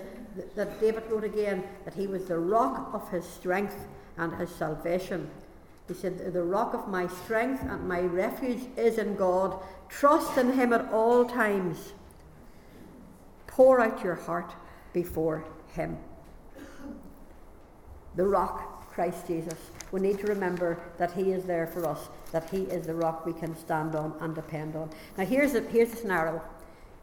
that, David wrote again that he was the rock of his strength and his salvation. He said, The rock of my strength and my refuge is in God. Trust in Him at all times. Pour out your heart before Him. The rock, Christ Jesus. We need to remember that He is there for us, that He is the rock we can stand on and depend on. Now, here's the, here's the scenario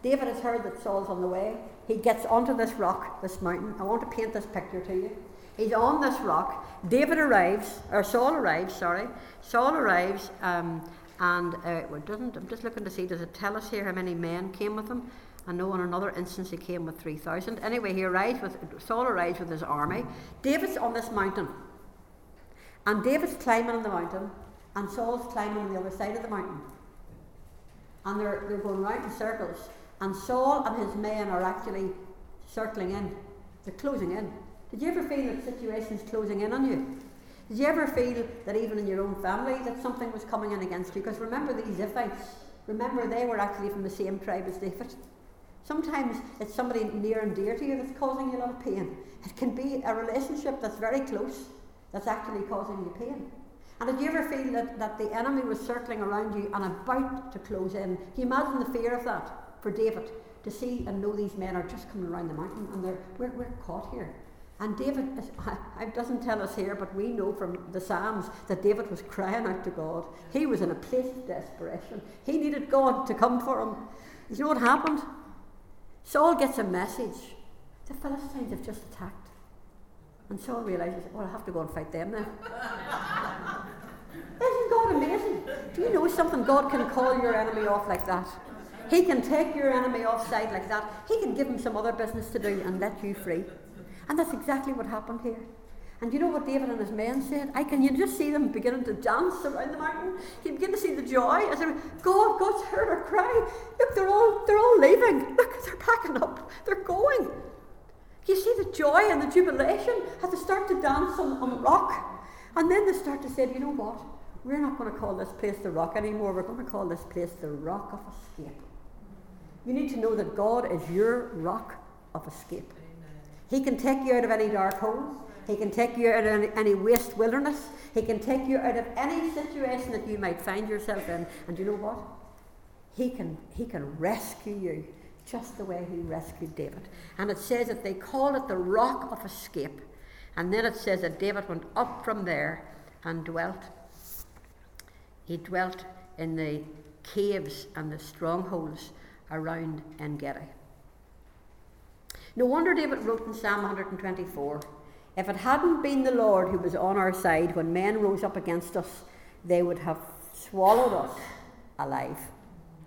David has heard that Saul's on the way. He gets onto this rock, this mountain. I want to paint this picture to you. He's on this rock. David arrives, or Saul arrives, sorry. Saul arrives, um, and uh, it doesn't, I'm just looking to see, does it tell us here how many men came with him? I know in another instance he came with 3,000. Anyway, he arrives with, Saul arrives with his army. David's on this mountain. And David's climbing on the mountain, and Saul's climbing on the other side of the mountain. And they're, they're going round in circles. And Saul and his men are actually circling in. They're closing in. Did you ever feel that situations closing in on you? Did you ever feel that even in your own family that something was coming in against you? Because remember these Ziphites, remember they were actually from the same tribe as David. Sometimes it's somebody near and dear to you that's causing you a lot of pain. It can be a relationship that's very close that's actually causing you pain. And did you ever feel that, that the enemy was circling around you and about to close in? Can you imagine the fear of that for David to see and know these men are just coming around the mountain and they're, we're, we're caught here. And David, it doesn't tell us here, but we know from the Psalms that David was crying out to God. He was in a place of desperation. He needed God to come for him. You know what happened? Saul gets a message. The Philistines have just attacked. And Saul realizes, well, I have to go and fight them now. Isn't God amazing? Do you know something? God can call your enemy off like that. He can take your enemy offside like that. He can give him some other business to do and let you free. And that's exactly what happened here. And you know what David and his men said? I can you just see them beginning to dance around the mountain. You begin to see the joy as they're God, God's heard our cry. Look, they're all they're all leaving. Look, they're packing up. They're going. You see the joy and the jubilation as they start to dance on, on the rock. And then they start to say, you know what? We're not going to call this place the rock anymore. We're going to call this place the rock of escape. You need to know that God is your rock of escape. He can take you out of any dark hole. He can take you out of any, any, waste wilderness. He can take you out of any situation that you might find yourself in. And you know what? He can, he can rescue you just the way he rescued David. And it says that they call it the rock of escape. And then it says that David went up from there and dwelt. He dwelt in the caves and the strongholds around En Gedi. No wonder David wrote in Psalm 124 If it hadn't been the Lord who was on our side when men rose up against us, they would have swallowed us alive.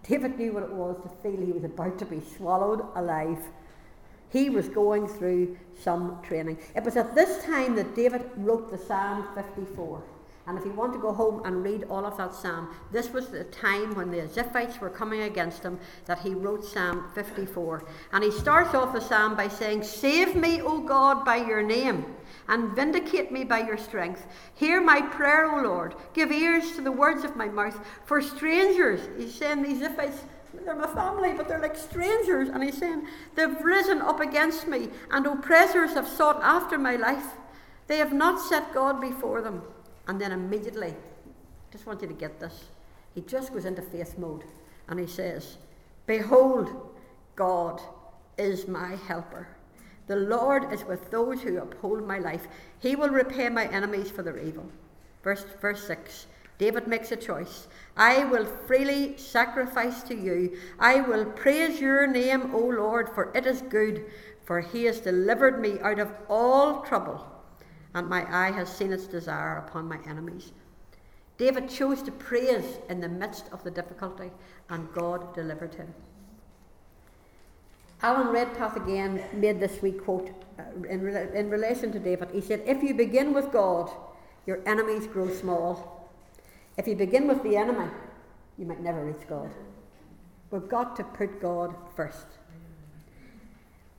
David knew what it was to feel he was about to be swallowed alive. He was going through some training. It was at this time that David wrote the Psalm 54. And if you want to go home and read all of that psalm, this was the time when the Ziphites were coming against him that he wrote Psalm 54. And he starts off the psalm by saying, Save me, O God, by your name, and vindicate me by your strength. Hear my prayer, O Lord. Give ears to the words of my mouth. For strangers, he's saying these Ziphites, they're my family, but they're like strangers. And he's saying, They've risen up against me, and oppressors have sought after my life. They have not set God before them. And then immediately, just want you to get this, he just goes into faith mode and he says, Behold, God is my helper. The Lord is with those who uphold my life. He will repay my enemies for their evil. Verse, verse 6 David makes a choice. I will freely sacrifice to you. I will praise your name, O Lord, for it is good, for he has delivered me out of all trouble and my eye has seen its desire upon my enemies. David chose to praise in the midst of the difficulty, and God delivered him. Alan Redpath again made this wee quote uh, in, in relation to David. He said, If you begin with God, your enemies grow small. If you begin with the enemy, you might never reach God. We've got to put God first.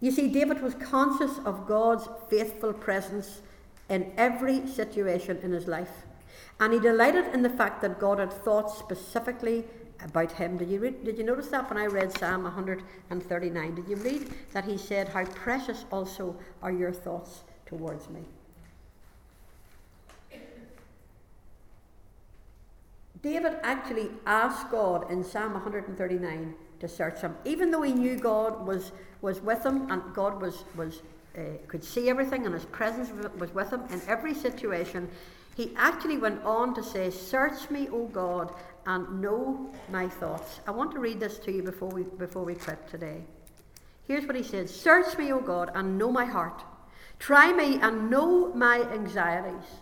You see, David was conscious of God's faithful presence in every situation in his life. And he delighted in the fact that God had thought specifically about him. Did you, read, did you notice that when I read Psalm 139? Did you read that he said, How precious also are your thoughts towards me? David actually asked God in Psalm 139 to search him, even though he knew God was, was with him and God was, was, uh, could see everything and his presence was with him in every situation. He actually went on to say, Search me, O God, and know my thoughts. I want to read this to you before we, before we quit today. Here's what he said Search me, O God, and know my heart. Try me and know my anxieties.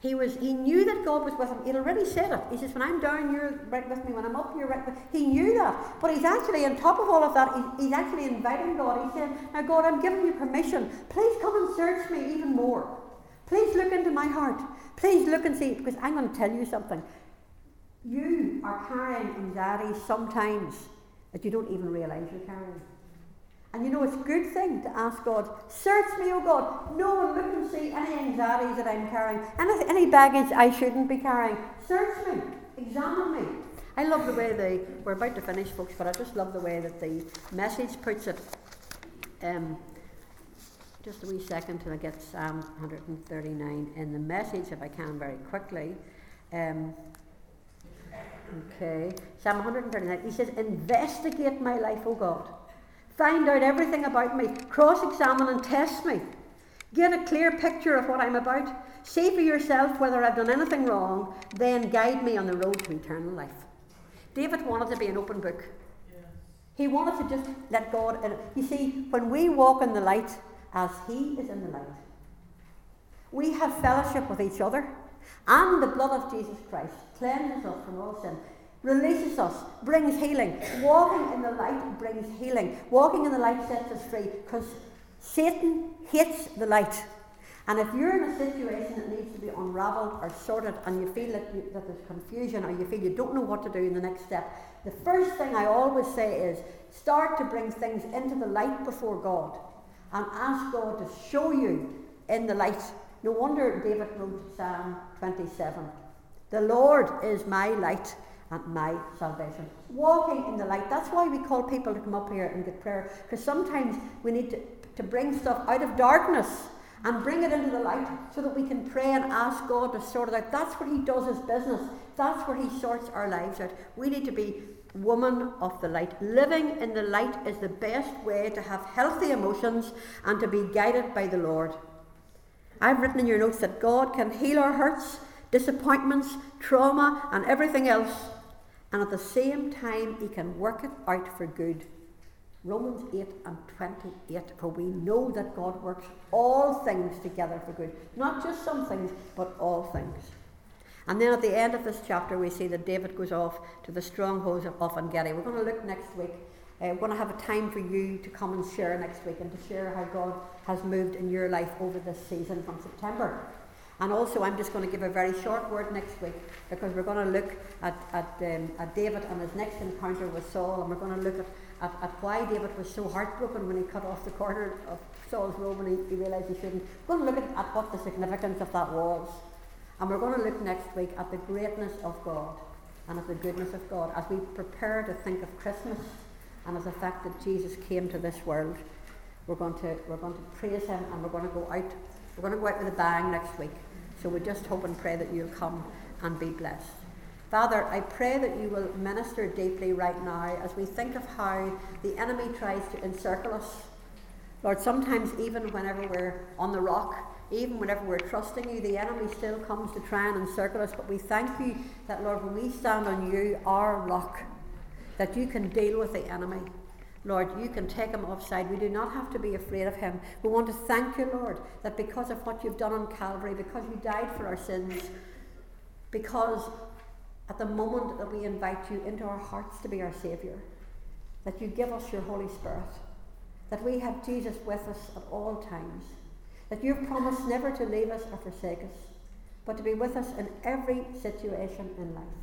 He was he knew that God was with him. He'd already said it. He says, When I'm down, you're right with me. When I'm up, you're right with me. He knew that. But he's actually, on top of all of that, he, he's actually inviting God. He said, Now God, I'm giving you permission. Please come and search me even more. Please look into my heart. Please look and see, because I'm going to tell you something. You are carrying anxiety sometimes that you don't even realise you're carrying. And you know, it's a good thing to ask God, search me, oh God. No one look and see any anxieties that I'm carrying, any, any baggage I shouldn't be carrying. Search me, examine me. I love the way they, we're about to finish, folks, but I just love the way that the message puts it. Um, just a wee second till I get Psalm 139 in the message, if I can, very quickly. Um, okay, Psalm 139. He says, Investigate my life, O God Find out everything about me. Cross examine and test me. Get a clear picture of what I'm about. See for yourself whether I've done anything wrong. Then guide me on the road to eternal life. David wanted to be an open book. He wanted to just let God in. You see, when we walk in the light as He is in the light, we have fellowship with each other, and the blood of Jesus Christ cleanses us from all sin releases us, brings healing. Walking in the light brings healing. Walking in the light sets us free because Satan hates the light. And if you're in a situation that needs to be unravelled or sorted and you feel that, you, that there's confusion or you feel you don't know what to do in the next step, the first thing I always say is start to bring things into the light before God and ask God to show you in the light. No wonder David wrote Psalm 27 The Lord is my light and my salvation. Walking in the light. That's why we call people to come up here and get prayer. Because sometimes we need to, to bring stuff out of darkness and bring it into the light so that we can pray and ask God to sort it out. That's what He does His business. That's where He sorts our lives out. We need to be woman of the light. Living in the light is the best way to have healthy emotions and to be guided by the Lord. I've written in your notes that God can heal our hurts, disappointments, trauma, and everything else and at the same time he can work it out for good. Romans 8 and 28, for we know that God works all things together for good. Not just some things, but all things. And then at the end of this chapter, we see that David goes off to the strongholds of Engedi. We're going to look next week. We're going to have a time for you to come and share next week and to share how God has moved in your life over this season from September. And also, I'm just going to give a very short word next week because we're going to look at, at, um, at David and his next encounter with Saul, and we're going to look at, at, at, why David was so heartbroken when he cut off the corner of Saul's robe and he, he realised he shouldn't. We're going to look at what the significance of that was. And we're going to look next week at the greatness of God and at the goodness of God as we prepare to think of Christmas and as the fact that Jesus came to this world. We're going to, we're going to praise him and we're going to go out. We're going to go out with a bang next week. So we just hope and pray that you'll come and be blessed. Father, I pray that you will minister deeply right now as we think of how the enemy tries to encircle us. Lord, sometimes even whenever we're on the rock, even whenever we're trusting you, the enemy still comes to try and encircle us. But we thank you that, Lord, when we stand on you, our rock, that you can deal with the enemy. Lord, you can take him offside. We do not have to be afraid of him. We want to thank you, Lord, that because of what you've done on Calvary, because you died for our sins, because at the moment that we invite you into our hearts to be our Saviour, that you give us your Holy Spirit, that we have Jesus with us at all times, that you've promised never to leave us or forsake us, but to be with us in every situation in life.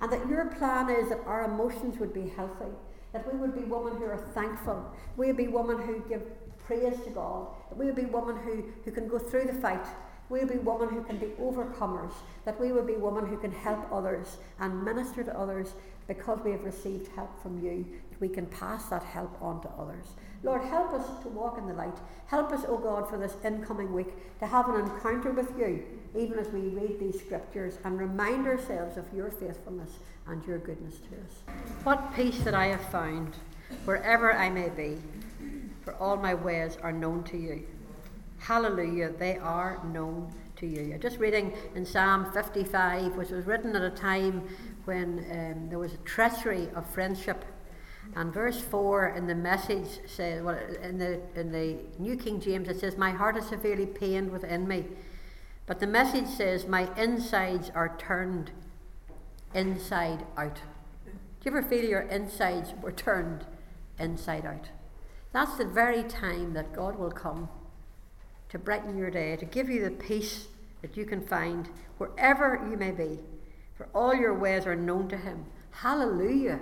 And that your plan is that our emotions would be healthy, that we would be women who are thankful. We would be women who give praise to God. That we would be women who, who can go through the fight. We would be women who can be overcomers. That we would be women who can help others and minister to others because we have received help from you. That we can pass that help on to others. Lord, help us to walk in the light. Help us, O oh God, for this incoming week to have an encounter with you, even as we read these scriptures and remind ourselves of your faithfulness and your goodness to us. What peace that I have found, wherever I may be, for all my ways are known to you. Hallelujah, they are known to you. I'm just reading in Psalm 55, which was written at a time when um, there was a treachery of friendship. And verse 4 in the message says, well, in the, in the New King James, it says, My heart is severely pained within me. But the message says, My insides are turned inside out. Do you ever feel your insides were turned inside out? That's the very time that God will come to brighten your day, to give you the peace that you can find wherever you may be. For all your ways are known to Him. Hallelujah,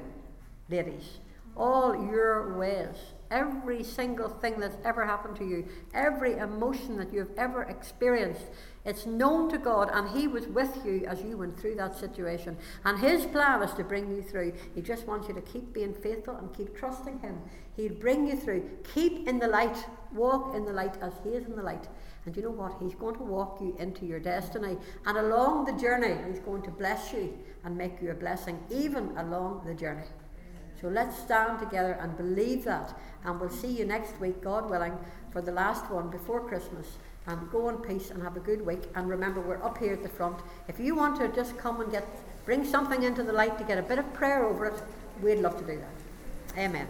ladies. All your ways. Every single thing that's ever happened to you, every emotion that you've ever experienced, it's known to God, and He was with you as you went through that situation. And His plan is to bring you through. He just wants you to keep being faithful and keep trusting Him. He'll bring you through. Keep in the light. Walk in the light as He is in the light. And you know what? He's going to walk you into your destiny. And along the journey, He's going to bless you and make you a blessing, even along the journey. So let's stand together and believe that. And we'll see you next week, God willing, for the last one before Christmas. And go in peace and have a good week. And remember, we're up here at the front. If you want to just come and get bring something into the light to get a bit of prayer over it, we'd love to do that. Amen.